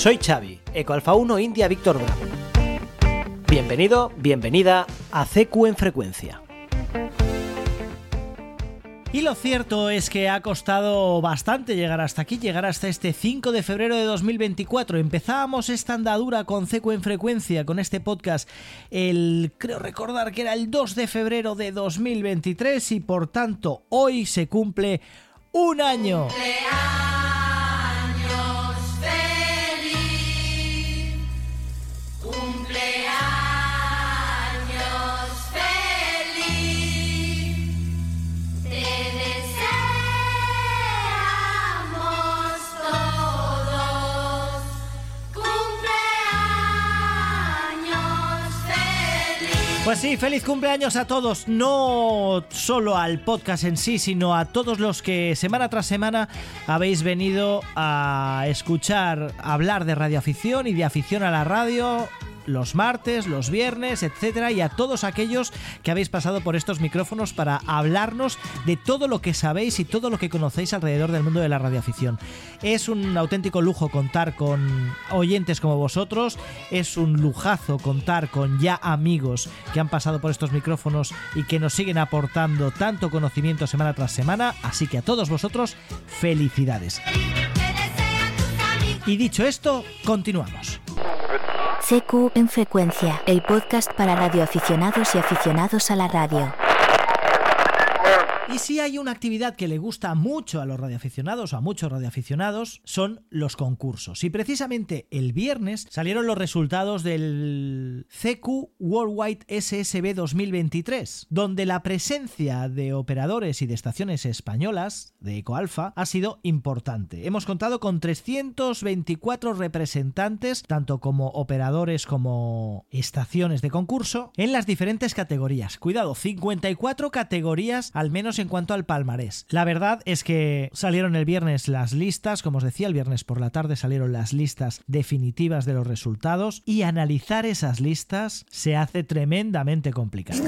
Soy Xavi, Ecoalfa 1 India Víctor Bravo. Bienvenido, bienvenida a CQ en frecuencia. Y lo cierto es que ha costado bastante llegar hasta aquí, llegar hasta este 5 de febrero de 2024. Empezábamos esta andadura con CQ en frecuencia, con este podcast, el creo recordar que era el 2 de febrero de 2023 y por tanto hoy se cumple un año. Pues sí, feliz cumpleaños a todos, no solo al podcast en sí, sino a todos los que semana tras semana habéis venido a escuchar hablar de radioafición y de afición a la radio los martes, los viernes, etcétera, y a todos aquellos que habéis pasado por estos micrófonos para hablarnos de todo lo que sabéis y todo lo que conocéis alrededor del mundo de la radioafición. Es un auténtico lujo contar con oyentes como vosotros, es un lujazo contar con ya amigos que han pasado por estos micrófonos y que nos siguen aportando tanto conocimiento semana tras semana, así que a todos vosotros, felicidades. Y dicho esto, continuamos. CQ en frecuencia, el podcast para radioaficionados y aficionados a la radio. Y si hay una actividad que le gusta mucho a los radioaficionados o a muchos radioaficionados, son los concursos. Y precisamente el viernes salieron los resultados del CQ Worldwide SSB 2023, donde la presencia de operadores y de estaciones españolas de EcoAlfa ha sido importante. Hemos contado con 324 representantes, tanto como operadores como estaciones de concurso, en las diferentes categorías. Cuidado, 54 categorías al menos en cuanto al palmarés. La verdad es que salieron el viernes las listas, como os decía, el viernes por la tarde salieron las listas definitivas de los resultados y analizar esas listas se hace tremendamente complicado.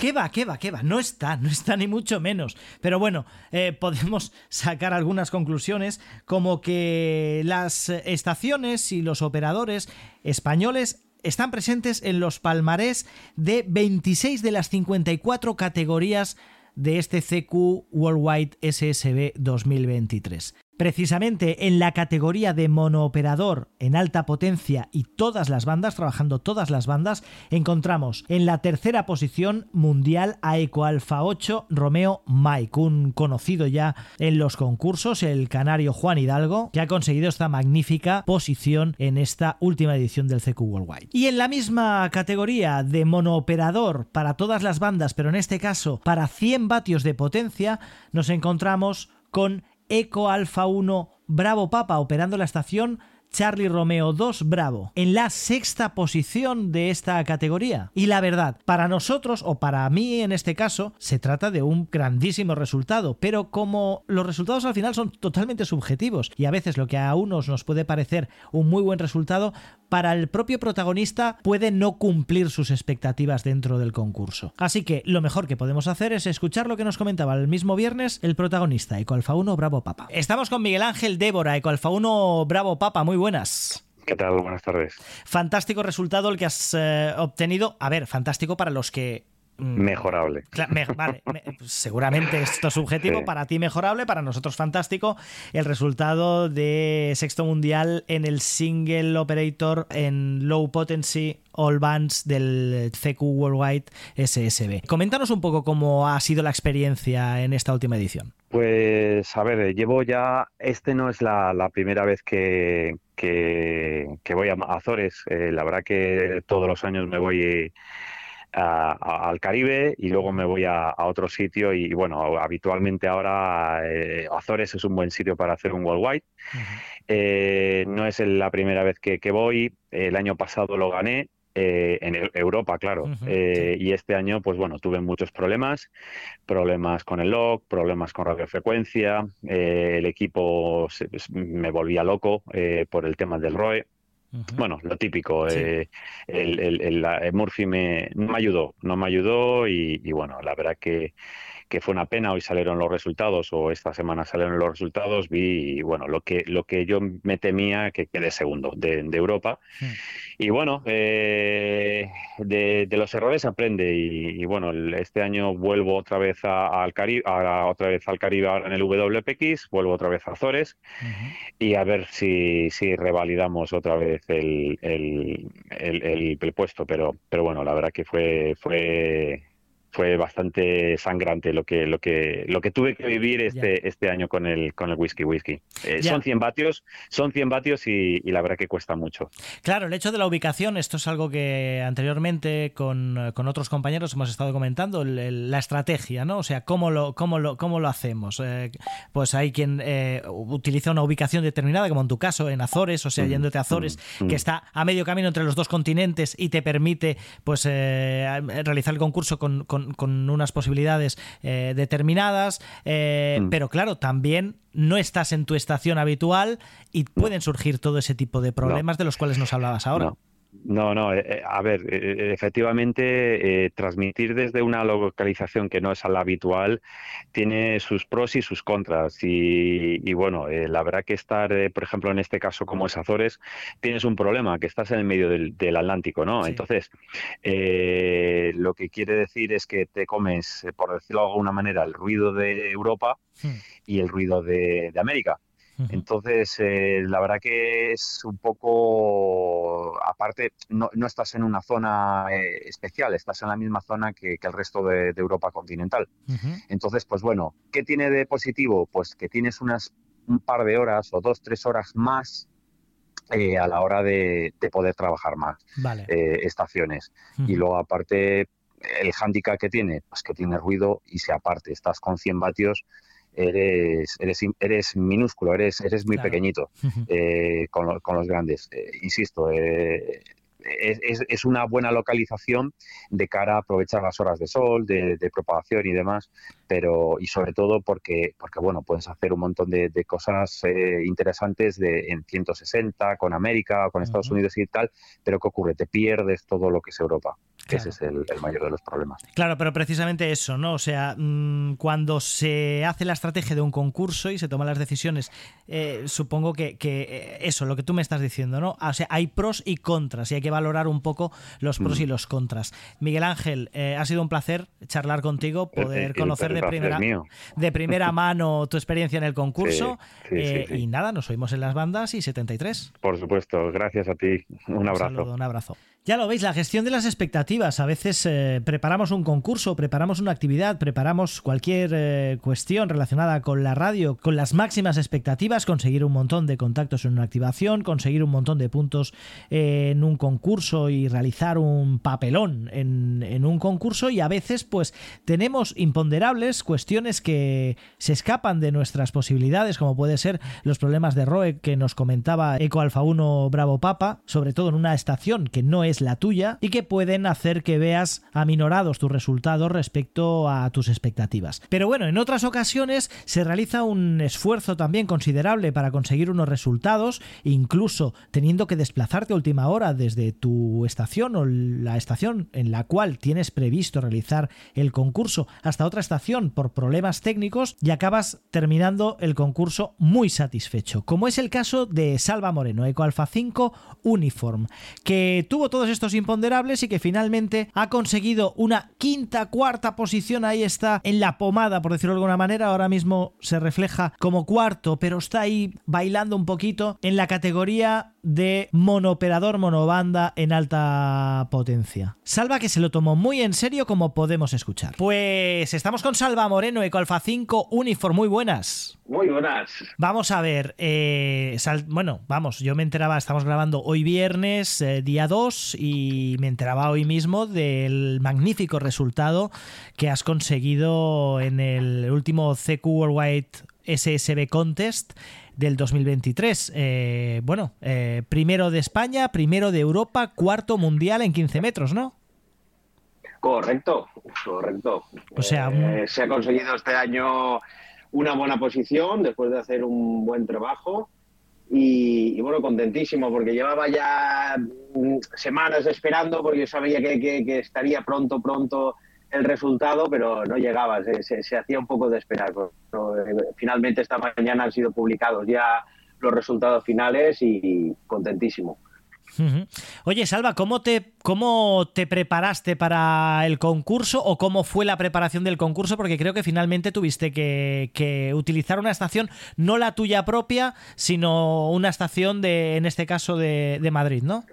¿Qué va? ¿Qué va? ¿Qué va? No está, no está ni mucho menos. Pero bueno, eh, podemos sacar algunas conclusiones como que las estaciones y los operadores españoles están presentes en los palmarés de 26 de las 54 categorías de este CQ Worldwide SSB 2023. Precisamente en la categoría de monooperador en alta potencia y todas las bandas, trabajando todas las bandas, encontramos en la tercera posición mundial a Eco Alfa 8 Romeo Mike, un conocido ya en los concursos, el canario Juan Hidalgo, que ha conseguido esta magnífica posición en esta última edición del CQ Worldwide. Y en la misma categoría de monooperador para todas las bandas, pero en este caso para 100 vatios de potencia, nos encontramos con Eco Alfa 1 Bravo Papa operando la estación Charlie Romeo 2 Bravo en la sexta posición de esta categoría. Y la verdad, para nosotros, o para mí en este caso, se trata de un grandísimo resultado, pero como los resultados al final son totalmente subjetivos y a veces lo que a unos nos puede parecer un muy buen resultado, para el propio protagonista puede no cumplir sus expectativas dentro del concurso. Así que lo mejor que podemos hacer es escuchar lo que nos comentaba el mismo viernes el protagonista, Ecoalfa 1 Bravo Papa. Estamos con Miguel Ángel Débora, Ecoalfa 1 Bravo Papa, muy buenas. ¿Qué tal? Buenas tardes. Fantástico resultado el que has eh, obtenido. A ver, fantástico para los que Mejorable. Cla- me- vale, me- seguramente esto es subjetivo, Sí. para ti mejorable, para nosotros fantástico. El resultado de sexto mundial en el single operator en low potency All Bands del CQ Worldwide SSB. Coméntanos un poco cómo ha sido la experiencia en esta última edición. Pues a ver, llevo ya, este no es la, primera vez que, que, voy a Azores. Eh, la verdad que todos los años me voy al Caribe y luego me voy a, otro sitio y bueno, habitualmente ahora eh, Azores es un buen sitio para hacer un worldwide. Eh, no es la primera vez que, voy, el año pasado lo gané. Eh, en Europa, claro. Y este año, pues bueno, tuve muchos problemas, problemas con el log, problemas con radiofrecuencia, el equipo me volvía loco por el tema del ROE. Bueno, lo típico. Eh, el, Murphy me, no me ayudó, no me ayudó y, y bueno, la verdad que que fue una pena, hoy salieron los resultados o esta semana salieron los resultados, vi, bueno, lo que, lo que yo me temía que quede segundo de, Europa. Hmm. Y bueno, eh, de, los errores aprende y, bueno, este año vuelvo otra vez al Caribe, otra vez al Caribe en el WPX, vuelvo otra vez a Azores y a ver si, si revalidamos otra vez el, el, el, el, puesto, pero, pero bueno, la verdad que fue, fue fue bastante sangrante lo que lo que lo que tuve que vivir este este año con el con el whisky whisky. Eh, son 100 vatios son 100 vatios y, la verdad que cuesta mucho. Claro el hecho de la ubicación esto es algo que anteriormente con, otros compañeros hemos estado comentando la estrategia no o sea cómo lo cómo lo cómo lo hacemos eh, pues hay quien eh, utiliza una ubicación determinada como en tu caso en Azores o sea mm, yéndote a Azores mm, mm. que está a medio camino entre los dos continentes y te permite pues realizar el concurso con con, unas posibilidades eh, determinadas, eh, mm. pero claro, también no estás en tu estación habitual y pueden surgir todo ese tipo de problemas de los cuales nos hablabas ahora. No, no, eh, eh, a ver, eh, efectivamente, transmitir desde una localización que no es la habitual tiene sus pros y sus contras. Y, bueno, la verdad que estar, por ejemplo, en este caso como es Azores, tienes un problema, que estás en el medio del, Atlántico, ¿no? Entonces, lo que quiere decir es que te comes, por decirlo de alguna manera, el ruido de Europa hmm. y el ruido de América. Entonces, eh, la verdad que es un poco, aparte, no, estás en una zona eh, especial, estás en la misma zona que, el resto de, Europa continental. Entonces, pues bueno, ¿qué tiene de positivo? Pues que tienes unas un par de horas o dos, tres horas más eh, a la hora de, poder trabajar más estaciones. Y luego, aparte, el hándicap que tiene, pues que tiene ruido y si aparte estás con 100 vatios, eres, eres, eres minúsculo, eres, eres muy pequeñito eh, con, los grandes. Eh, insisto, eh, es, es, una buena localización de cara a aprovechar las horas de sol, de, propagación y demás, pero y sobre todo porque, porque bueno, puedes hacer un montón de, cosas interesantes de, en 160 con América, con Estados Unidos y tal, pero ¿qué ocurre? Te pierdes todo lo que es Europa. Ese es el, mayor de los problemas. Claro, pero precisamente eso, ¿no? O sea, mm, cuando se hace la estrategia de un concurso y se toman las decisiones, eh, supongo que, eh, eso, lo que tú me estás diciendo, ¿no? O sea, hay pros y contras y hay que valorar un poco los pros y los contras. Miguel Ángel, eh, ha sido un placer charlar contigo, poder conocer de primera, de primera mano tu experiencia en el concurso. y nada, nos oímos en las bandas y 73. Por supuesto, gracias a ti. Un abrazo. un abrazo. Ya lo veis, la gestión de las expectativas. A veces eh, preparamos un concurso, preparamos una actividad, preparamos cualquier eh, cuestión relacionada con la radio, con las máximas expectativas, conseguir un montón de contactos en una activación, conseguir un montón de puntos en un concurso y realizar un papelón en, en un concurso y a veces pues tenemos imponderables, cuestiones que se escapan de nuestras posibilidades, como puede ser los problemas de ROE que nos comentaba Eco Alfa 1 Bravo Papa, sobre todo en una estación que no es la tuya y que pueden hacer que veas aminorados tus resultados respecto a tus expectativas. Pero bueno, en otras ocasiones se realiza un esfuerzo también considerable para conseguir unos resultados, incluso teniendo que desplazarte a última hora desde tu estación o la estación en la cual tienes previsto realizar el concurso hasta otra estación por problemas técnicos y acabas terminando el concurso muy satisfecho, como es el caso de Salva Moreno, Eco Alfa 5 Uniform, que tuvo todos estos imponderables y que finalmente ha conseguido una quinta, cuarta posición. Ahí está en la pomada, por decirlo de alguna manera. Ahora mismo se refleja como cuarto, pero está ahí bailando un poquito en la categoría de monooperador monobanda en alta potencia. Salva que se lo tomó muy en serio como podemos escuchar. Pues estamos con Salva Moreno, Eco Alfa 5 Uniform, muy buenas. Muy buenas. Vamos a ver, eh, bueno, vamos, yo me enteraba, estamos grabando hoy viernes, eh, día 2, y me enteraba hoy mismo del magnífico resultado que has conseguido en el último CQ Worldwide SSB Contest del 2023. Eh, bueno, primero de España, primero de Europa, cuarto mundial en 15 metros, ¿no? Correcto, correcto. O sea, se ha conseguido este año una buena posición después de hacer un buen trabajo. Y, bueno, contentísimo porque llevaba ya mm, semanas esperando porque yo sabía que, estaría pronto, pronto el resultado, pero no llegaba, se, hacía un poco de esperar. Finalmente esta mañana han sido publicados ya los resultados finales y contentísimo. Oye, Salva, ¿cómo te, ¿cómo te preparaste para el concurso o cómo fue la preparación del concurso? Porque creo que finalmente tuviste que, utilizar una estación, no la tuya propia, sino una estación de, en este caso, de, Madrid, ¿no?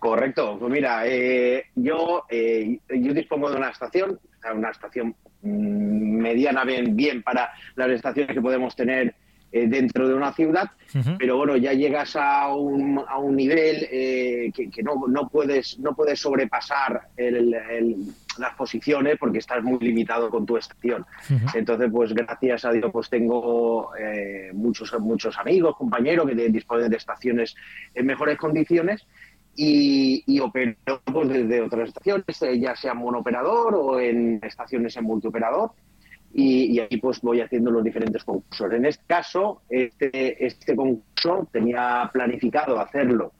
Correcto. Pues mira, eh, yo, eh, yo dispongo de una estación, una estación mm, mediana bien, bien para las estaciones que podemos tener eh, dentro de una ciudad, pero bueno, ya llegas a un, a un nivel eh, que, no, no, puedes, no puedes sobrepasar las posiciones porque estás muy limitado con tu estación. Entonces, pues gracias a Dios, pues tengo eh, muchos, muchos amigos, compañeros que disponen de estaciones en mejores condiciones. Y, y pues, desde otras estaciones, ya sea monooperador o en estaciones en multioperador y, y, ahí pues voy haciendo los diferentes concursos. En este caso, este, este concurso tenía planificado hacerlo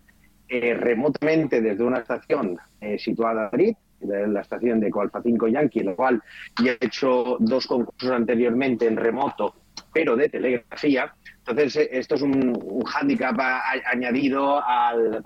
eh, remotamente desde una estación eh, situada en Madrid, la estación de Coalfa 5 Yankee, en la cual ya he hecho dos concursos anteriormente en remoto, pero de telegrafía. Entonces, eh, esto es un, un hándicap añadido al,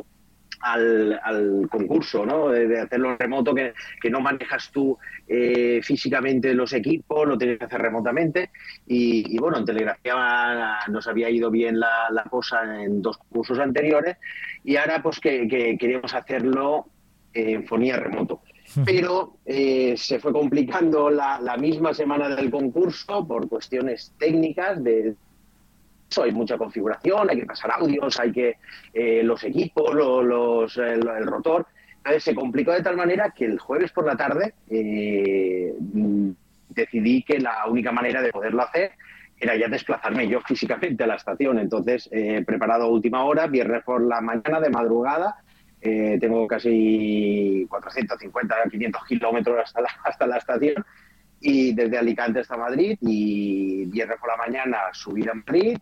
al, concurso, ¿no? De, hacerlo remoto, que, no manejas tú eh, físicamente los equipos, lo tienes que hacer remotamente. Y, bueno, en Telegrafía nos había ido bien la, cosa en dos cursos anteriores y ahora pues que, queríamos hacerlo en fonía remoto. Pero eh, se fue complicando la, la misma semana del concurso por cuestiones técnicas de, hay mucha configuración, hay que pasar audios, hay que eh, los equipos, los, el, rotor. Entonces se complicó de tal manera que el jueves por la tarde eh, decidí que la única manera de poderlo hacer era ya desplazarme yo físicamente a la estación. Entonces, he preparado última hora, viernes por la mañana, de madrugada. Eh, tengo casi 450, 500 kilómetros hasta la, hasta la estación. Y desde Alicante hasta Madrid. Y viernes por la mañana subir a Madrid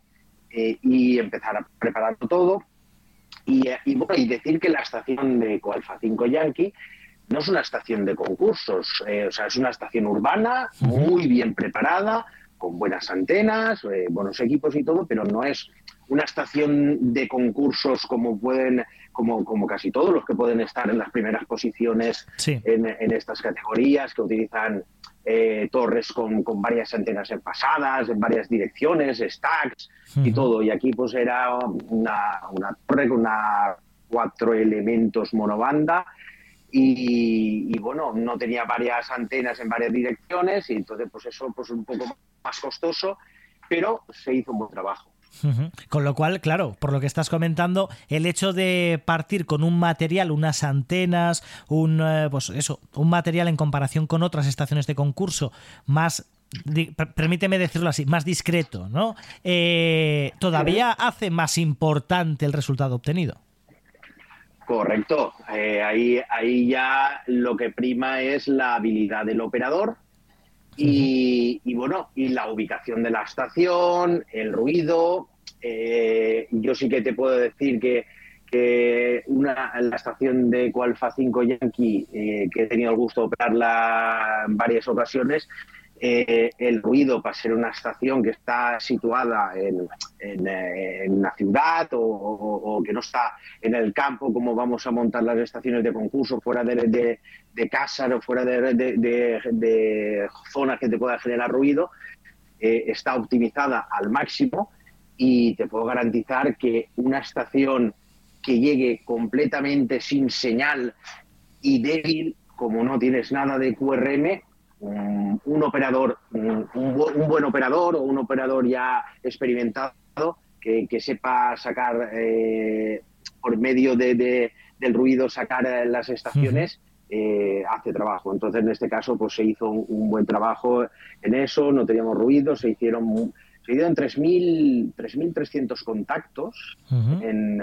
eh, y empezar a prepararlo todo. Y, y, decir que la estación de Coalfa 5 Yankee no es una estación de concursos, eh, o sea, es una estación urbana, muy bien preparada, con buenas antenas, eh, buenos equipos y todo, pero no es una estación de concursos como pueden, como, como casi todos los que pueden estar en las primeras posiciones en, en, estas categorías, que utilizan eh, torres con, varias antenas pasadas, en varias direcciones, stacks y todo. Y aquí pues era una, torre con una, cuatro elementos monobanda y, bueno, no tenía varias antenas en varias direcciones y entonces pues eso pues un poco más costoso, pero se hizo un buen trabajo. Con lo cual, claro, por lo que estás comentando, el hecho de partir con un material, unas antenas, un eh, pues eso, un material en comparación con otras estaciones de concurso más permíteme decirlo así, más discreto, ¿no? Eh, todavía hace más importante el resultado obtenido. Correcto. Eh, ahí, ahí ya lo que prima es la habilidad del operador y, bueno, y la ubicación de la estación, el ruido. Eh, yo sí que te puedo decir que, que una, la estación de Coalfa 5 Yankee, eh, que he tenido el gusto de operarla en varias ocasiones, eh, el ruido para ser una estación que está situada en, en, una ciudad o, que no está en el campo, como vamos a montar las estaciones de concurso, fuera de, de, casa o fuera de, zonas que te puedan generar ruido, eh, está optimizada al máximo. y te puedo garantizar que una estación que llegue completamente sin señal y débil, como no tienes nada de QRM, un, operador, un, buen operador o un operador ya experimentado que, sepa sacar eh, por medio de, del ruido, sacar eh, las estaciones. Eh, hace trabajo. Entonces, en este caso, pues se hizo un, buen trabajo en eso, no teníamos ruido, se hicieron, se hicieron 3.300 contactos en,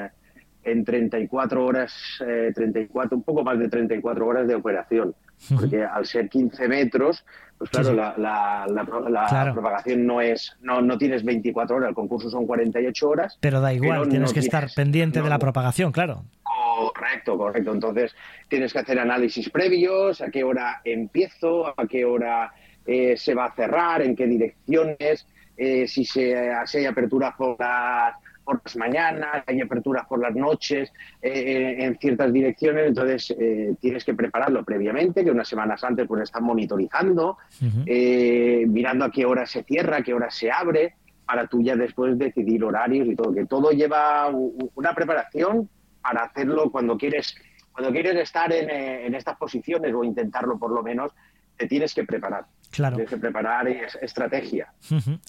en 34 horas, 34, un poco más de 34 horas de operación porque al ser 15 metros, pues claro, La, propagación no es, no, no tienes 24 horas, el concurso son 48 horas. Pero da igual, tienes que estar pendiente de la propagación, claro. Correcto, correcto. Entonces tienes que hacer análisis previos, a qué hora empiezo, a qué hora eh, se va a cerrar, en qué direcciones, eh, si, se, si hay apertura por las por las mañanas, hay aperturas por las noches eh, eh, en ciertas direcciones, entonces eh, tienes que prepararlo previamente, que unas semanas antes pues están monitorizando, mirando a qué hora se cierra, a qué hora se abre, para tú ya después decidir horarios y todo, que todo lleva una preparación para hacerlo cuando quieres, cuando quieres estar en, en estas posiciones o intentarlo por lo menos, te tienes que preparar. Claro. Tienes que preparar estrategia.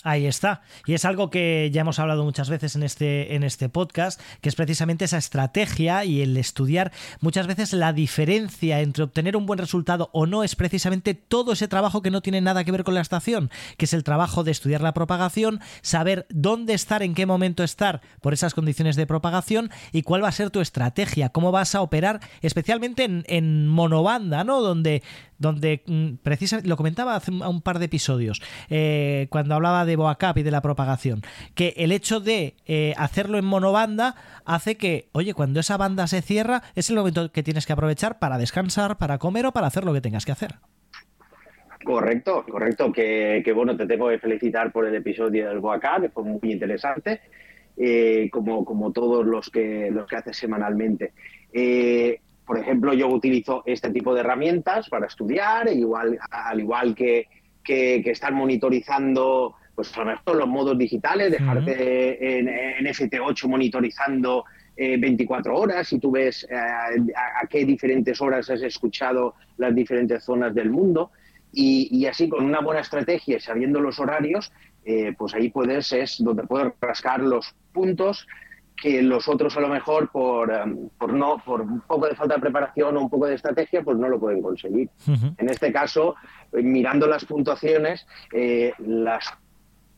Ahí está. Y es algo que ya hemos hablado muchas veces en este, en este podcast, que es precisamente esa estrategia y el estudiar muchas veces la diferencia entre obtener un buen resultado o no es precisamente todo ese trabajo que no tiene nada que ver con la estación, que es el trabajo de estudiar la propagación, saber dónde estar, en qué momento estar por esas condiciones de propagación y cuál va a ser tu estrategia, cómo vas a operar, especialmente en, en monobanda, ¿no? Donde, donde mm, precisamente, lo comentaba hace un par de episodios, eh, cuando hablaba de Boacap y de la propagación, que el hecho de eh, hacerlo en monobanda hace que, oye, cuando esa banda se cierra, es el momento que tienes que aprovechar para descansar, para comer o para hacer lo que tengas que hacer. Correcto, correcto. Que, bueno, te tengo que felicitar por el episodio del Boacap, que fue muy interesante, eh, como, como todos los que, los que haces semanalmente. Por ejemplo, yo utilizo este tipo de herramientas para estudiar, igual, al igual que, que, estar monitorizando pues a lo mejor los modos digitales, dejarte en, FT8 monitorizando 24 eh, horas y tú ves eh, a, qué diferentes horas has escuchado las diferentes zonas del mundo. Y, así con una buena estrategia, sabiendo los horarios, eh, pues ahí puedes, es donde puedes rascar los puntos que los otros a lo mejor por, em, por, no por un poco de falta de preparación o un poco de estrategia pues no lo pueden conseguir. En este caso, eh, mirando las puntuaciones, eh, las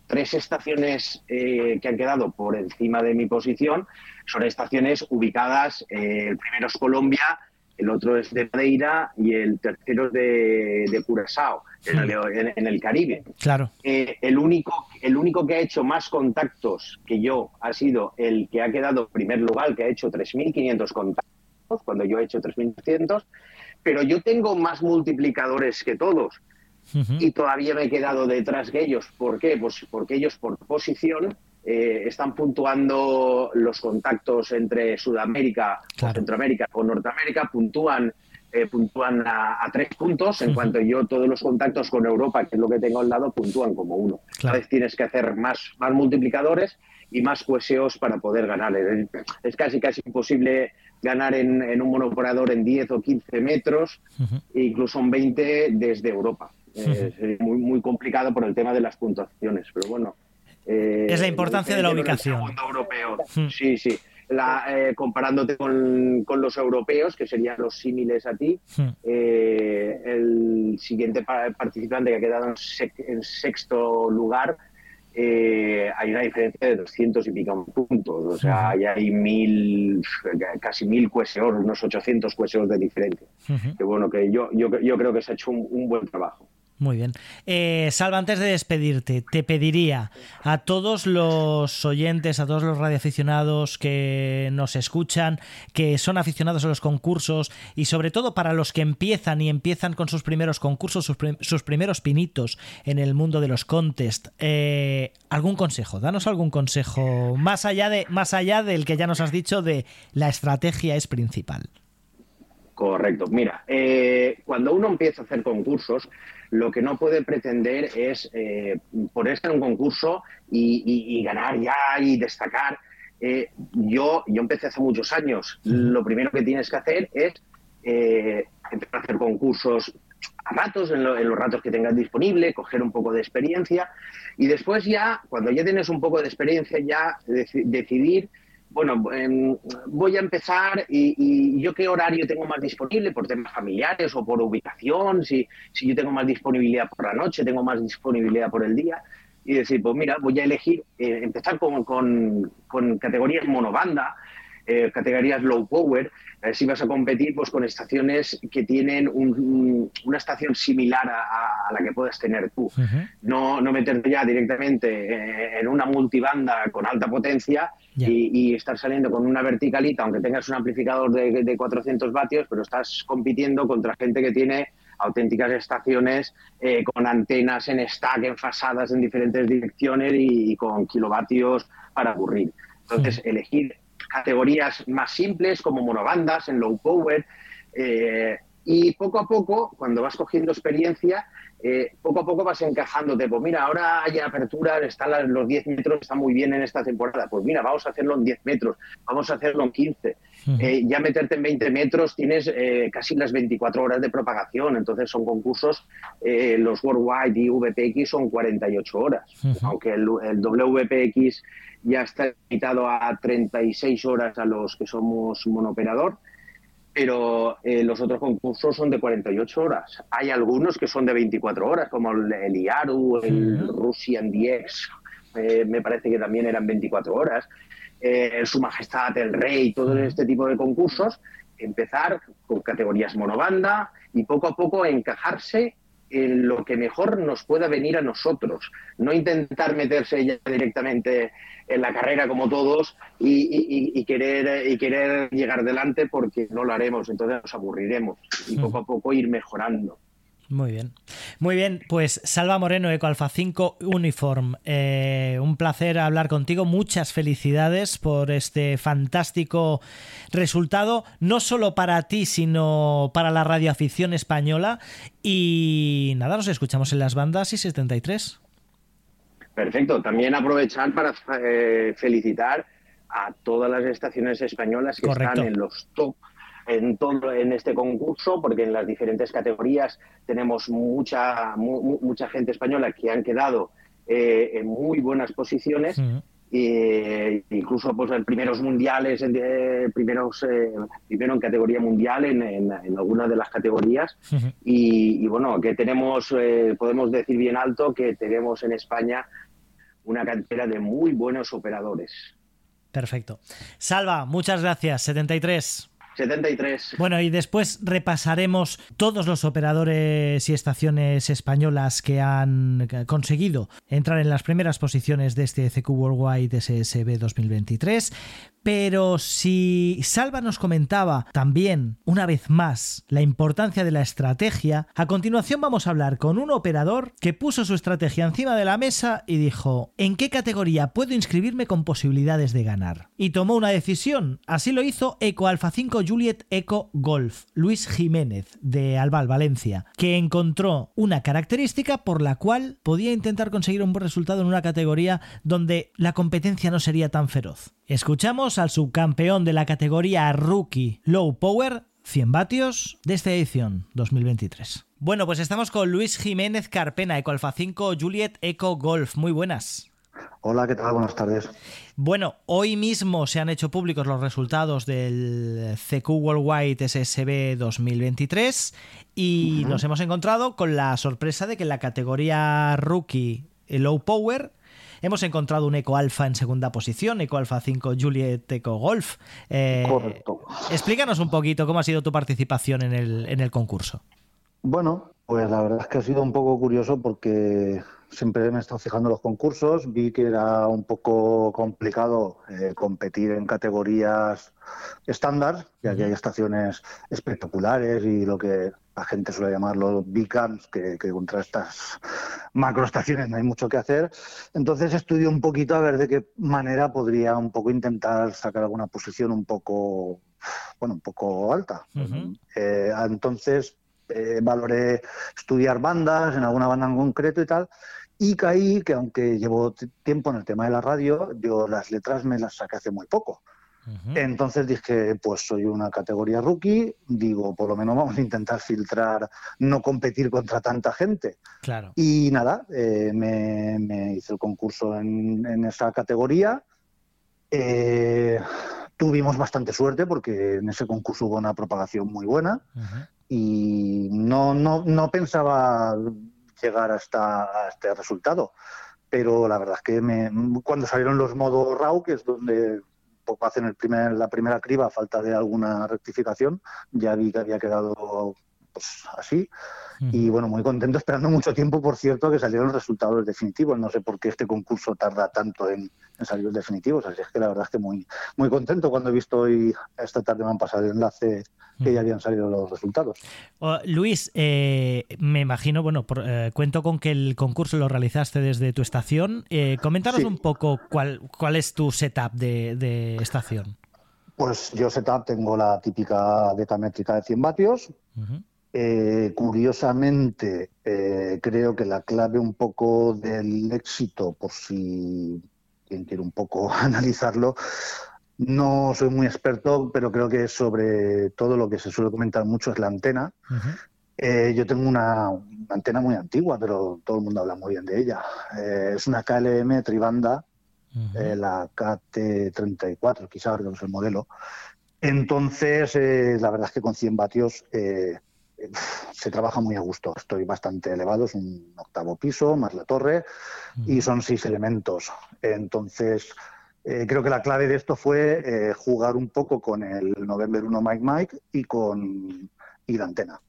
tres estaciones eh, que han quedado por encima de mi posición son estaciones ubicadas, el primero es Colombia, el otro es de Madeira y el tercero es de, de Curazao, en, el, Caribe. Claro. Eh, el, único, el único que ha hecho más contactos que yo ha sido el que ha quedado en primer lugar, que ha hecho 3.500 contactos, cuando yo he hecho 3.300, pero yo tengo más multiplicadores que todos. Y todavía me he quedado detrás de ellos. ¿Por qué? Pues porque ellos por posición eh, están puntuando los contactos entre Sudamérica o Centroamérica o Norteamérica, puntúan, eh, puntúan a, tres puntos, en cuanto yo todos los contactos con Europa, que es lo que tengo al lado, puntúan como uno. Cada vez tienes que hacer más, más multiplicadores y más coheseos para poder ganar. Es, casi casi imposible ganar en, un monoporador en 10 o 15 metros, e incluso en 20 desde Europa. Es muy, muy complicado por el tema de las puntuaciones, pero bueno, es la importancia de la ubicación. Europeo. Hmm. Sí, sí. Eh, comparándote con, los europeos, que serían los símiles a ti, hmm. eh, el siguiente participante que ha quedado en, sexto lugar, eh, hay una diferencia de 200 y pico puntos. O sea, hmm. hay mil, casi mil cueseos, unos 800 cueseos de diferencia. Que bueno, que yo, yo, yo creo que se ha hecho un buen trabajo. Muy bien. Eh, Salva, antes de despedirte, te pediría a todos los oyentes, a todos los radioaficionados que nos escuchan, que son aficionados a los concursos y sobre todo para los que empiezan y empiezan con sus primeros concursos, sus, primeros pinitos en el mundo de los contests, eh, algún consejo, danos algún consejo más allá, de, más allá del que ya nos has dicho de la estrategia es principal. Correcto. Mira, eh, cuando uno empieza a hacer concursos, lo que no puede pretender es eh, ponerse en un concurso y, ganar ya y destacar. Eh, yo, yo empecé hace muchos años. Lo primero que tienes que hacer es eh, empezar a hacer concursos a ratos, en, los ratos que tengas disponible, coger un poco de experiencia y después ya, cuando ya tienes un poco de experiencia, ya decidir bueno, em, voy a empezar y, yo qué horario tengo más disponible por temas familiares o por ubicación, si, si yo tengo más disponibilidad por la noche, tengo más disponibilidad por el día. Y decir, pues mira, voy a elegir, eh, empezar con, con, con categorías monobanda, eh, categorías low power, si vas a competir pues, con estaciones que tienen una estación similar a, la que puedes tener tú. no, no meterte ya directamente eh, en una multibanda con alta potencia y, estar saliendo con una verticalita, aunque tengas un amplificador de, de 400 vatios, pero estás compitiendo contra gente que tiene auténticas estaciones eh, con antenas en stack, enfasadas en diferentes direcciones y, con kilovatios para aburrir. Entonces, elegir categorías más simples como monobandas, en low power. Eh, y poco a poco, cuando vas cogiendo experiencia, eh, poco a poco vas encajándote. Pues mira, ahora hay apertura, están los 10 metros, están muy bien en esta temporada. Pues mira, vamos a hacerlo en 10 metros, vamos a hacerlo en 15. Eh, ya meterte en 20 metros tienes casi las 24 horas de propagación, entonces son concursos, los Worldwide y VPX son 48 horas, aunque el, el WPX ya está limitado a 36 horas a los que somos monooperador, pero eh, los otros concursos son de 48 horas. Hay algunos que son de 24 horas, como el, IARU, el Russian DX, eh, me parece que también eran 24 horas, eh, Su Majestad el Rey, todo este tipo de concursos, empezar con categorías monobanda y poco a poco encajarse en lo que mejor nos pueda venir a nosotros, no intentar meterse ya directamente en la carrera como todos y, querer, y querer llegar adelante porque no lo haremos, entonces nos aburriremos y poco a poco ir mejorando. Muy bien. Muy bien, pues Salva Moreno, Eco Alfa 5 Uniform. Eh, un placer hablar contigo. Muchas felicidades por este fantástico resultado, no solo para ti, sino para la radioafición española. Y nada, nos escuchamos en las bandas y 73. Perfecto. También aprovechar para eh, felicitar a todas las estaciones españolas que están en los top en todo en este concurso, porque en las diferentes categorías tenemos mucha mucha gente española que han quedado eh, en muy buenas posiciones. e incluso pues en primeros mundiales, en, eh, primeros, primero en categoría mundial en, en, algunas de las categorías. y, bueno, que tenemos, podemos decir bien alto que tenemos en España una cantera de muy buenos operadores. Perfecto. Salva, muchas gracias. 73. 73. Bueno, y después repasaremos todos los operadores y estaciones españolas que han conseguido entrar en las primeras posiciones de este CQ Worldwide SSB 2023. Pero si Salva nos comentaba también, una vez más, la importancia de la estrategia, a continuación vamos a hablar con un operador que puso su estrategia encima de la mesa y dijo, ¿en qué categoría puedo inscribirme con posibilidades de ganar? Y tomó una decisión. Así lo hizo Eco Alfa 5 Juliet Eco Golf, Luis Jiménez, de Albal, Valencia, que encontró una característica por la cual podía intentar conseguir un buen resultado en una categoría donde la competencia no sería tan feroz. Escuchamos al subcampeón de la categoría Rookie Low Power 100 vatios de esta edición 2023. Bueno, pues estamos con Luis Jiménez Carpena, Eco Alfa 5 Juliet Eco Golf. Muy buenas. Hola, ¿qué tal? Buenas tardes. Bueno, hoy mismo se han hecho públicos los resultados del CQ Worldwide SSB 2023 y nos hemos encontrado con la sorpresa de que en la categoría Rookie Low Power Hemos encontrado un Eco Alfa en segunda posición, Eco Alfa 5 Juliet Eco Golf. Eh, Correcto. Explícanos un poquito cómo ha sido tu participación en el, en el concurso. Bueno, pues la verdad es que ha sido un poco curioso porque siempre me he estado fijando los concursos, vi que era un poco complicado eh, competir en categorías estándar, ya que hay estaciones espectaculares y lo que la gente suele llamar los big que, que, contra estas macroestaciones no hay mucho que hacer. Entonces estudio un poquito a ver de qué manera podría un poco intentar sacar alguna posición un poco bueno, un poco alta. Eh, entonces valoré estudiar bandas, en alguna banda en concreto y tal, y caí que aunque llevo tiempo en el tema de la radio, yo las letras me las saqué hace muy poco. Entonces dije, pues soy una categoría rookie, digo, por lo menos vamos a intentar filtrar, no competir contra tanta gente. Claro. Y nada, eh, me, hice el concurso en, esa categoría. Eh, tuvimos bastante suerte porque en ese concurso hubo una propagación muy buena y no, no, no pensaba llegar hasta a este resultado. Pero la verdad es que me, cuando salieron los modos RAW, que es donde poco hacen el primer, la primera criba a falta de alguna rectificación, ya vi que había quedado pues así. Y bueno, muy contento, esperando mucho tiempo, por cierto, que salieron los resultados definitivos. No sé por qué este concurso tarda tanto en, salir los definitivos, así es que la verdad es que muy, muy contento cuando he visto hoy, esta tarde me han pasado el enlace que ya habían salido los resultados. Luis, eh, me imagino, bueno, eh, cuento con que el concurso lo realizaste desde tu estación. Eh, coméntanos un poco cuál, cuál es tu setup de, estación. Pues yo setup tengo la típica métrica de 100 vatios. Eh, curiosamente, eh, creo que la clave un poco del éxito, por si quien quiere un poco analizarlo, no soy muy experto, pero creo que sobre todo lo que se suele comentar mucho es la antena. Eh, yo tengo una, antena muy antigua, pero todo el mundo habla muy bien de ella. es una KLM tribanda, la KT34, quizás no es el modelo. Entonces, la verdad es que con 100 vatios se trabaja muy a gusto. Estoy bastante elevado, es un octavo piso, más la torre, y son seis elementos. Entonces, eh, creo que la clave de esto fue eh, jugar un poco con el November 1 Mike Mike y con y la antena.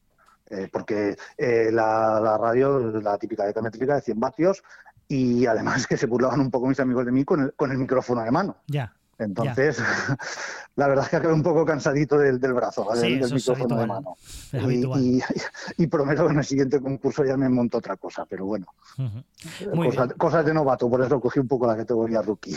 Eh, porque la, la, radio, la típica de métrica de 100 vatios, y además que se burlaban un poco mis amigos de mí con el, con el micrófono de mano. Ya. Entonces, la verdad es que acabé un poco cansadito del, brazo, del, micrófono de mano. Y, prometo que en el siguiente concurso ya me monto otra cosa, pero bueno. cosas, de novato, por eso cogí un poco la categoría rookie.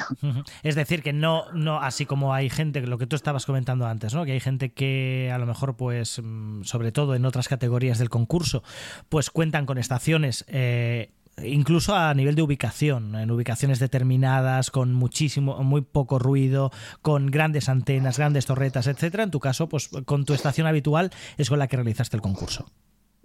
Es decir, que no, no, así como hay gente, lo que tú estabas comentando antes, ¿no? Que hay gente que a lo mejor, pues, mm, sobre todo en otras categorías del concurso, pues cuentan con estaciones. Eh, incluso a nivel de ubicación, en ubicaciones determinadas, con muchísimo, muy poco ruido, con grandes antenas, grandes torretas, etcétera. En tu caso, pues con tu estación habitual es con la que realizaste el concurso.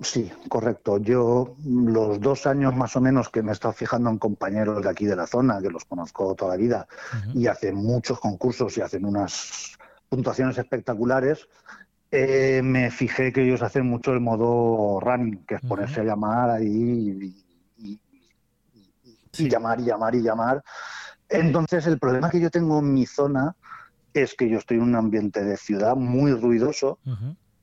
Sí, correcto. Yo los dos años más o menos que me he estado fijando en compañeros de aquí de la zona, que los conozco toda la vida, y hacen muchos concursos y hacen unas puntuaciones espectaculares, eh, me fijé que ellos hacen mucho el modo running, que es ponerse a llamar ahí y llamar y llamar y llamar. Entonces, el problema que yo tengo en mi zona es que yo estoy en un ambiente de ciudad muy ruidoso.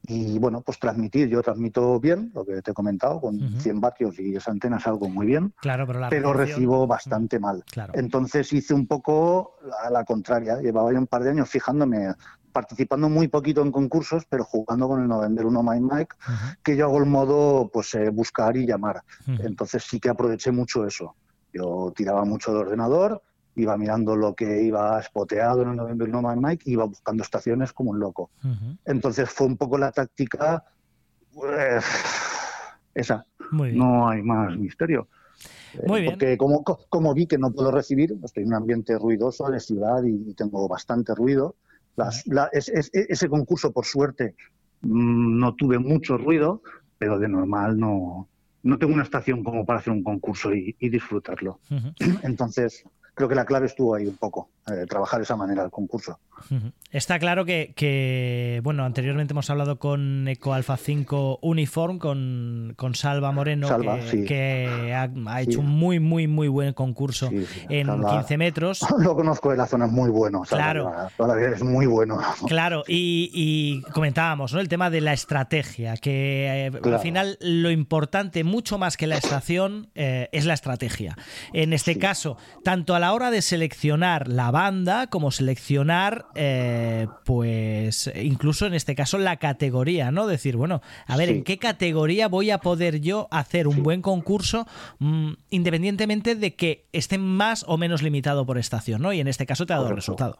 Y bueno, pues transmitir, yo transmito bien, lo que te he comentado, con 100 vatios y esa antena es algo muy bien, claro, pero, recibo bastante mal. Entonces hice un poco a la contraria, llevaba ya un par de años fijándome, participando muy poquito en concursos, pero jugando con el November 1 My Mic, que yo hago el modo pues eh, buscar y llamar. Entonces sí que aproveché mucho eso. Yo tiraba mucho de ordenador, iba mirando lo que iba espoteado en el November No Man Mike, iba buscando estaciones como un loco. Entonces fue un poco la táctica pues, esa. No hay más misterio. Muy bien. Porque como, como vi que no puedo recibir, estoy en un ambiente ruidoso de ciudad y, tengo bastante ruido. ese concurso, por suerte, mm, no tuve mucho ruido, pero de normal no, no tengo una estación como para hacer un concurso y, disfrutarlo. Entonces, creo que la clave estuvo ahí un poco, eh, trabajar de esa manera el concurso. Está claro que, bueno, anteriormente hemos hablado con Eco Alpha 5 Uniform, con, con Salva Moreno, que, ha, hecho un muy, muy, muy buen concurso en 15 metros. Lo conozco de la zona, es muy bueno. claro. Todavía es muy bueno. Claro, y, comentábamos ¿no? el tema de la estrategia, que eh, al final lo importante, mucho más que la estación, eh, es la estrategia. En este caso, tanto a la hora de seleccionar la banda como seleccionar eh, pues incluso en este caso la categoría, ¿no? Decir, bueno, a ver, ¿en qué categoría voy a poder yo hacer un buen concurso mm, independientemente de que esté más o menos limitado por estación, ¿no? Y en este caso te ha dado el resultado.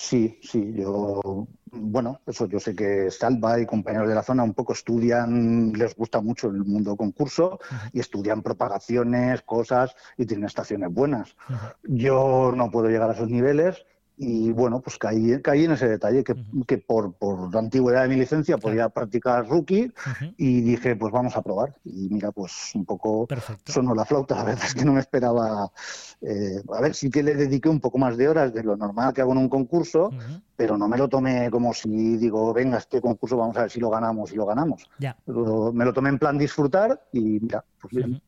Sí, sí, yo, bueno, eso yo sé que Salva y compañeros de la zona un poco estudian, les gusta mucho el mundo concurso y estudian propagaciones, cosas y tienen estaciones buenas. Yo no puedo llegar a esos niveles, y bueno, pues caí, caí en ese detalle, que, que por, por, la antigüedad de mi licencia podía practicar rookie y dije, pues vamos a probar. Y mira, pues un poco sonó la flauta, la verdad es que no me esperaba. Eh, a ver, sí que le dediqué un poco más de horas de lo normal que hago en un concurso, pero no me lo tomé como si digo, venga, este concurso vamos a ver si lo ganamos y lo ganamos. Ya. me lo tomé en plan disfrutar y mira, pues bien.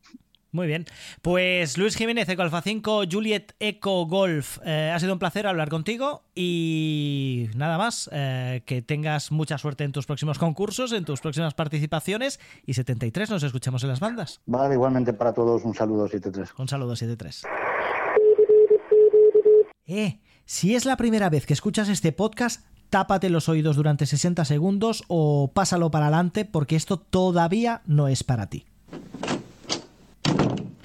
Muy bien. Pues Luis Jiménez, Eco Alfa 5, Juliet Eco Golf. Eh, ha sido un placer hablar contigo y nada más. Eh, que tengas mucha suerte en tus próximos concursos, en tus próximas participaciones. Y 73, nos escuchamos en las bandas. Vale, igualmente para todos, un saludo 73. Un saludo 73. Eh, si es la primera vez que escuchas este podcast, tápate los oídos durante 60 segundos o pásalo para adelante porque esto todavía no es para ti.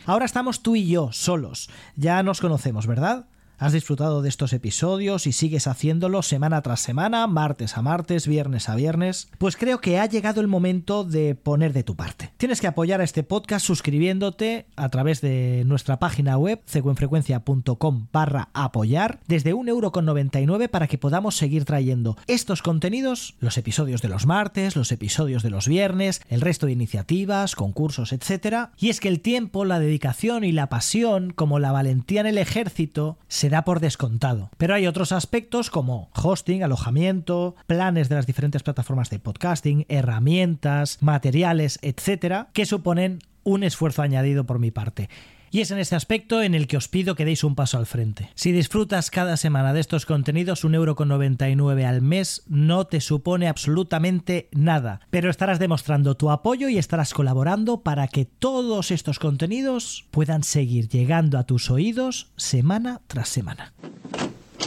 Ahora estamos tú y yo, solos. Ya nos conocemos, ¿verdad? ¿Has disfrutado de estos episodios y sigues haciéndolo semana tras semana, martes a martes, viernes a viernes? Pues creo que ha llegado el momento de poner de tu parte. Tienes que apoyar a este podcast suscribiéndote a través de nuestra página web ceguenfrecuencia.com barra apoyar desde 1,99€ para que podamos seguir trayendo estos contenidos, los episodios de los martes, los episodios de los viernes, el resto de iniciativas, concursos, etc. Y es que el tiempo, la dedicación y la pasión, como la valentía en el ejército, da por descontado. Pero hay otros aspectos como hosting, alojamiento, planes de las diferentes plataformas de podcasting, herramientas, materiales, etcétera, que suponen un esfuerzo añadido por mi parte. Y es en este aspecto en el que os pido que deis un paso al frente. Si disfrutas cada semana de estos contenidos, un euro con 99 al mes no te supone absolutamente nada, pero estarás demostrando tu apoyo y estarás colaborando para que todos estos contenidos puedan seguir llegando a tus oídos semana tras semana.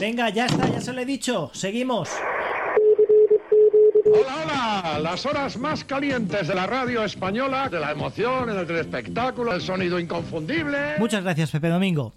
Venga, ya está, ya se lo he dicho. Seguimos. Hola, hola, las horas más calientes de la radio española, de la emoción, el espectáculo, el sonido inconfundible. Muchas gracias, Pepe Domingo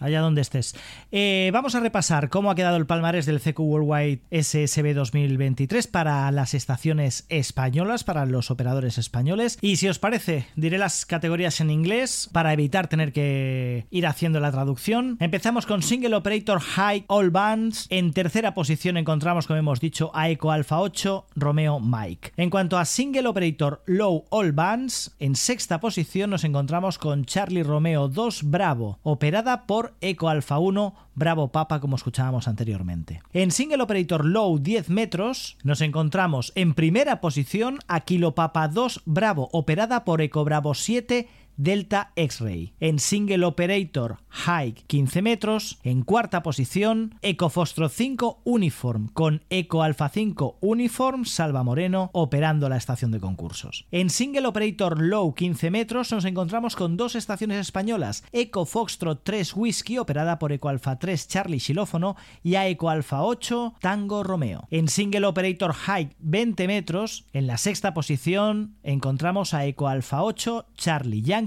allá donde estés. Eh, vamos a repasar cómo ha quedado el palmarés del CQ Worldwide SSB 2023 para las estaciones españolas, para los operadores españoles. Y si os parece, diré las categorías en inglés para evitar tener que ir haciendo la traducción. Empezamos con Single Operator High All Bands. En tercera posición encontramos, como hemos dicho, a Eco Alpha 8, Romeo Mike. En cuanto a Single Operator Low All Bands, en sexta posición nos encontramos con Charlie Romeo 2 Bravo, operada por Eco Alpha 1 Bravo Papa como escuchábamos anteriormente. En Single Operator Low 10 metros nos encontramos en primera posición a Kilo Papa 2 Bravo operada por Eco Bravo 7 Delta X-Ray. En Single Operator High 15 metros, en cuarta posición, Eco Fostro 5 Uniform con Eco Alpha 5 Uniform Salva Moreno operando la estación de concursos. En Single Operator Low 15 metros nos encontramos con dos estaciones españolas, Eco Foxtrot 3 Whisky operada por Eco Alpha 3 Charlie Xilófono y a Eco Alpha 8 Tango Romeo. En Single Operator High 20 metros, en la sexta posición encontramos a Eco Alpha 8 Charlie Yang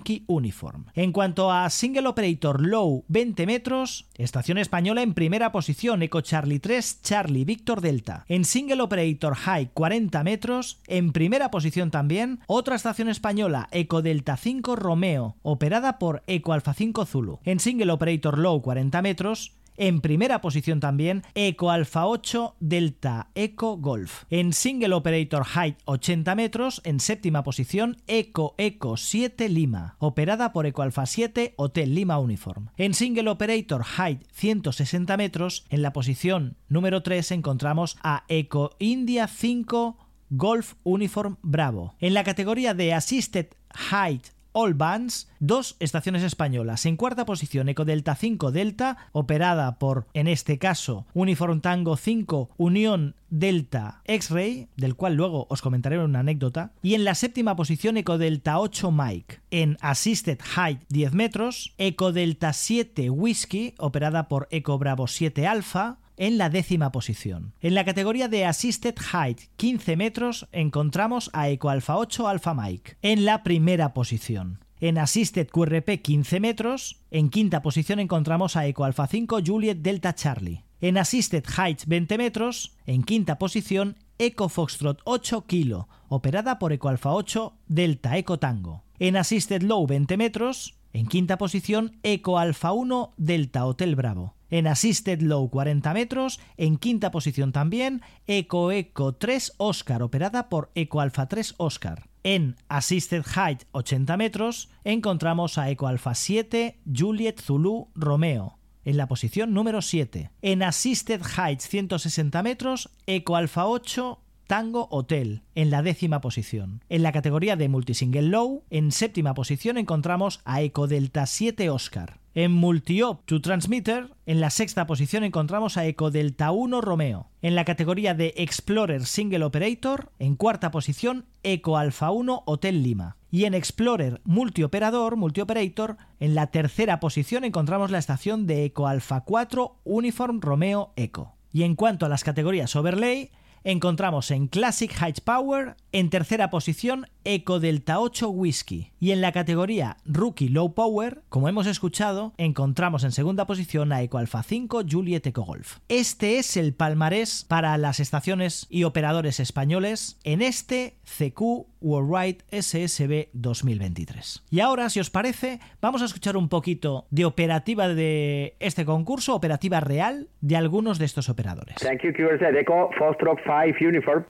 En cuanto a Single Operator Low 20 metros, estación española en primera posición, Eco Charlie 3, Charlie Victor Delta. En Single Operator High 40 metros, en primera posición también, otra estación española, Eco Delta 5 Romeo, operada por Eco Alpha 5 Zulu. En Single Operator Low 40 metros, en primera posición también Eco Alpha 8 Delta Eco Golf. En Single Operator Height 80 metros, en séptima posición Eco Eco 7 Lima, operada por Eco Alpha 7 Hotel Lima Uniform. En Single Operator Height 160 metros, en la posición número 3 encontramos a Eco India 5 Golf Uniform Bravo. En la categoría de Assisted Height All Bands, dos estaciones españolas. En cuarta posición, Eco Delta 5 Delta, operada por, en este caso, Uniform Tango 5 Unión Delta X-Ray, del cual luego os comentaré una anécdota. Y en la séptima posición, Eco Delta 8 Mike. En Assisted Height 10 metros, Eco Delta 7 Whiskey, operada por Eco Bravo 7 Alpha en la décima posición. En la categoría de Assisted Height 15 metros encontramos a Eco Alpha 8 Alpha Mike en la primera posición. En Assisted QRP 15 metros, en quinta posición encontramos a Eco Alpha 5 Juliet Delta Charlie. En Assisted Heights 20 metros, en quinta posición, Eco Foxtrot 8 kilo, operada por Eco Alfa 8 Delta Eco Tango. En Assisted Low 20 metros, en quinta posición, Eco Alfa 1 Delta Hotel Bravo. En Assisted Low 40 metros, en quinta posición también, Eco Eco 3 Oscar, operada por Eco Alfa 3 Oscar. En Assisted Height 80 metros, encontramos a Eco Alfa 7 Juliet Zulu Romeo, en la posición número 7. En Assisted Heights 160 metros, Eco Alfa 8 Tango Hotel, en la décima posición. En la categoría de Multisingle Low, en séptima posición encontramos a Eco Delta 7 Oscar. En Multi-Op to Transmitter, en la sexta posición encontramos a Eco Delta 1 Romeo. En la categoría de Explorer Single Operator, en cuarta posición, Eco Alpha 1 Hotel Lima. Y en Explorer Multioperador, Multioperator, en la tercera posición encontramos la estación de Eco Alpha 4 Uniform Romeo Eco. Y en cuanto a las categorías Overlay, encontramos en Classic High Power, en tercera posición, Eco Delta 8 Whisky. Y en la categoría Rookie Low Power, como hemos escuchado, encontramos en segunda posición a Eco Alpha 5 Juliet Eco Golf. Este es el palmarés para las estaciones y operadores españoles en este CQ Worldwide SSB 2023. Y ahora, si os parece, vamos a escuchar un poquito de operativa de este concurso, operativa real de algunos de estos operadores. Thank you, Eco, Foxtrot 5 Uniform.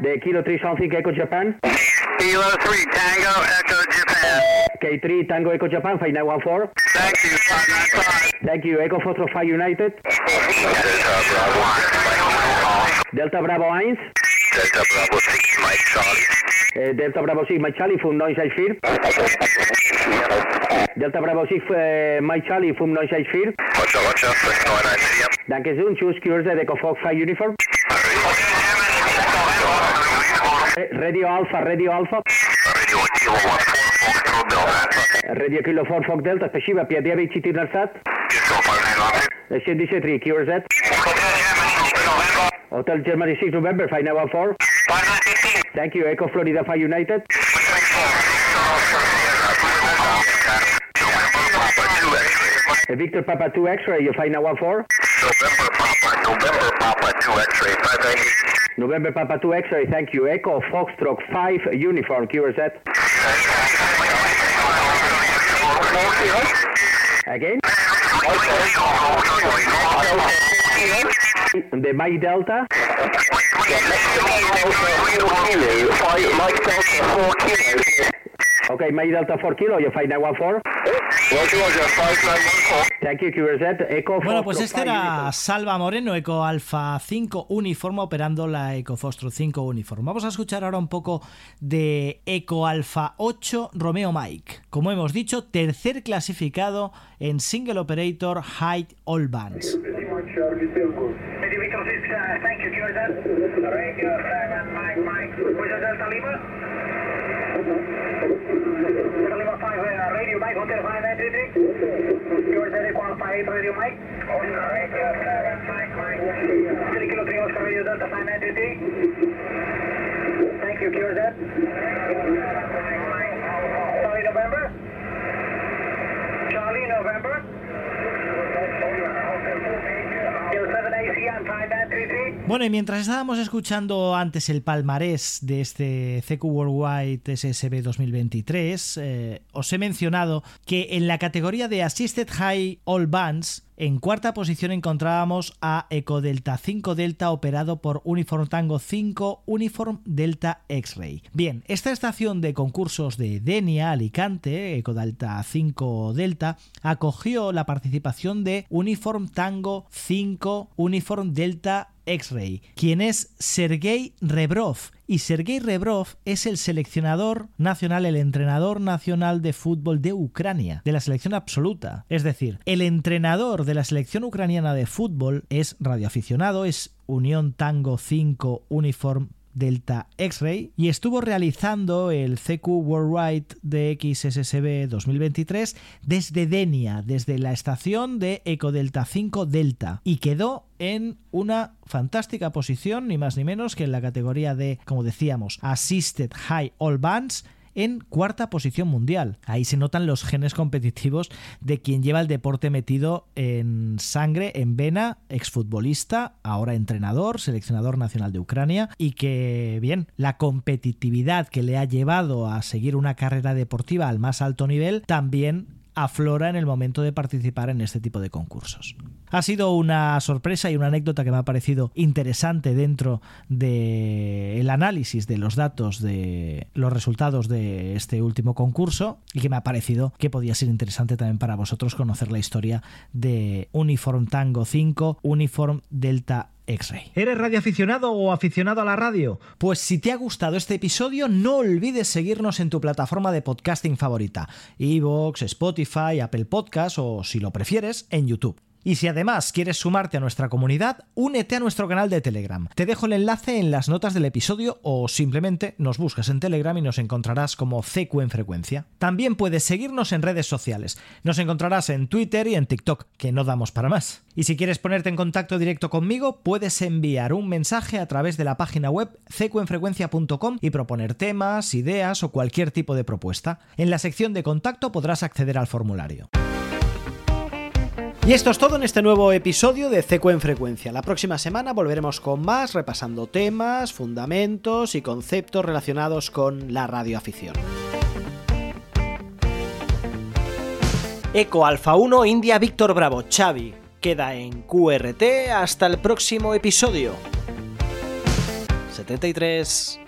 De Kilo 3 something Echo Japan. Kilo 3 Tango Echo Japan. K3 Tango Echo Japan, 5914. Thank you, 595. Thank you, Echo Foxtrot 5 United. Delta Bravo 1. Delta Bravo 6 Mike Charlie. Eh, Delta Bravo 6 Mike Charlie, from 964. Delta Bravo 6 uh, Mike Charlie, from 964. Watch out, watch out, 699 medium. Danke schön, choose cures Echo Fox 5 Uniform. Eh, Radio Alpha, Radio Alpha. Radio Kilo 14 Foxtrot Delta. Radio Kilo 4 Fox Delta, спасибо, передавай 14. Kilo 599. 73, cures that. Hotel Germany 6 November, 5914. 515. Thank you, Echo Florida 5 United. Victor Papa 2 X-ray, you 5914. November Papa, November Papa 2 X-ray, 590. November Papa 2 X-ray, thank you. Echo Foxtrot 5 Uniform, QRZ. Again? The Mike Delta. Mike Delta 4 kilos. Okay, Mike Delta 4 Kilo, you 5914. Thank you, QRZ. Echo Bueno, pues este 5 era. Salva Moreno, Eco Alfa 5 Uniform, operando la Eco Fostro 5 Uniform. Vamos a escuchar ahora un poco de Eco Alfa 8 Romeo Mike. Como hemos dicho, tercer clasificado en Single Operator Height All Bands. Radio Victor 6, uh, thank you, QRZ. Radio 7, Mike, Mike. Where's Delta Lima? Delta Lima 5, uh, Radio Mike, Hotel 5933. QRZ Equal 5, Radio Mike. Radio 7, Mike, Mike. Three Kilo 3 Oscar Radio Delta 5933. Thank you, QRZ. Mike, Mike. Charlie November. Charlie November. Kilo 7 AC on 5933. Bueno, y mientras estábamos escuchando antes el palmarés de este CQ Worldwide SSB 2023, eh, os he mencionado que en la categoría de Assisted High All Bands, en cuarta posición encontrábamos a Eco Delta 5 Delta operado por Uniform Tango 5 Uniform Delta X-Ray. Bien, esta estación de concursos de Denia, Alicante, Eco Delta 5 Delta, acogió la participación de Uniform Tango 5 Uniform Delta X-Ray, quien es Sergei Rebrov. Y Sergei Rebrov es el seleccionador nacional, el entrenador nacional de fútbol de Ucrania, de la selección absoluta. Es decir, el entrenador de la selección ucraniana de fútbol es radioaficionado, es Unión Tango 5 Uniform Delta X-Ray y estuvo realizando el CQ Worldwide DXSSB 2023 desde Denia, desde la estación de Eco Delta 5 Delta y quedó en una fantástica posición, ni más ni menos que en la categoría de, como decíamos, Assisted High All Bands en cuarta posición mundial. Ahí se notan los genes competitivos de quien lleva el deporte metido en sangre, en vena, exfutbolista, ahora entrenador, seleccionador nacional de Ucrania, y que, bien, la competitividad que le ha llevado a seguir una carrera deportiva al más alto nivel también aflora en el momento de participar en este tipo de concursos. Ha sido una sorpresa y una anécdota que me ha parecido interesante dentro del análisis de los datos de los resultados de este último concurso y que me ha parecido que podía ser interesante también para vosotros conocer la historia de Uniform Tango 5, Uniform Delta X-Ray. ¿Eres radioaficionado o aficionado a la radio? Pues si te ha gustado este episodio, no olvides seguirnos en tu plataforma de podcasting favorita, Evox, Spotify, Apple Podcasts o, si lo prefieres, en YouTube. Y si además quieres sumarte a nuestra comunidad, únete a nuestro canal de Telegram. Te dejo el enlace en las notas del episodio o simplemente nos buscas en Telegram y nos encontrarás como CQ en frecuencia. También puedes seguirnos en redes sociales. Nos encontrarás en Twitter y en TikTok, que no damos para más. Y si quieres ponerte en contacto directo conmigo, puedes enviar un mensaje a través de la página web cqenfrecuencia.com y proponer temas, ideas o cualquier tipo de propuesta. En la sección de contacto podrás acceder al formulario. Y esto es todo en este nuevo episodio de CQ en Frecuencia. La próxima semana volveremos con más, repasando temas, fundamentos y conceptos relacionados con la radioafición. Eco Alfa 1 India Víctor Bravo Xavi queda en QRT hasta el próximo episodio. 73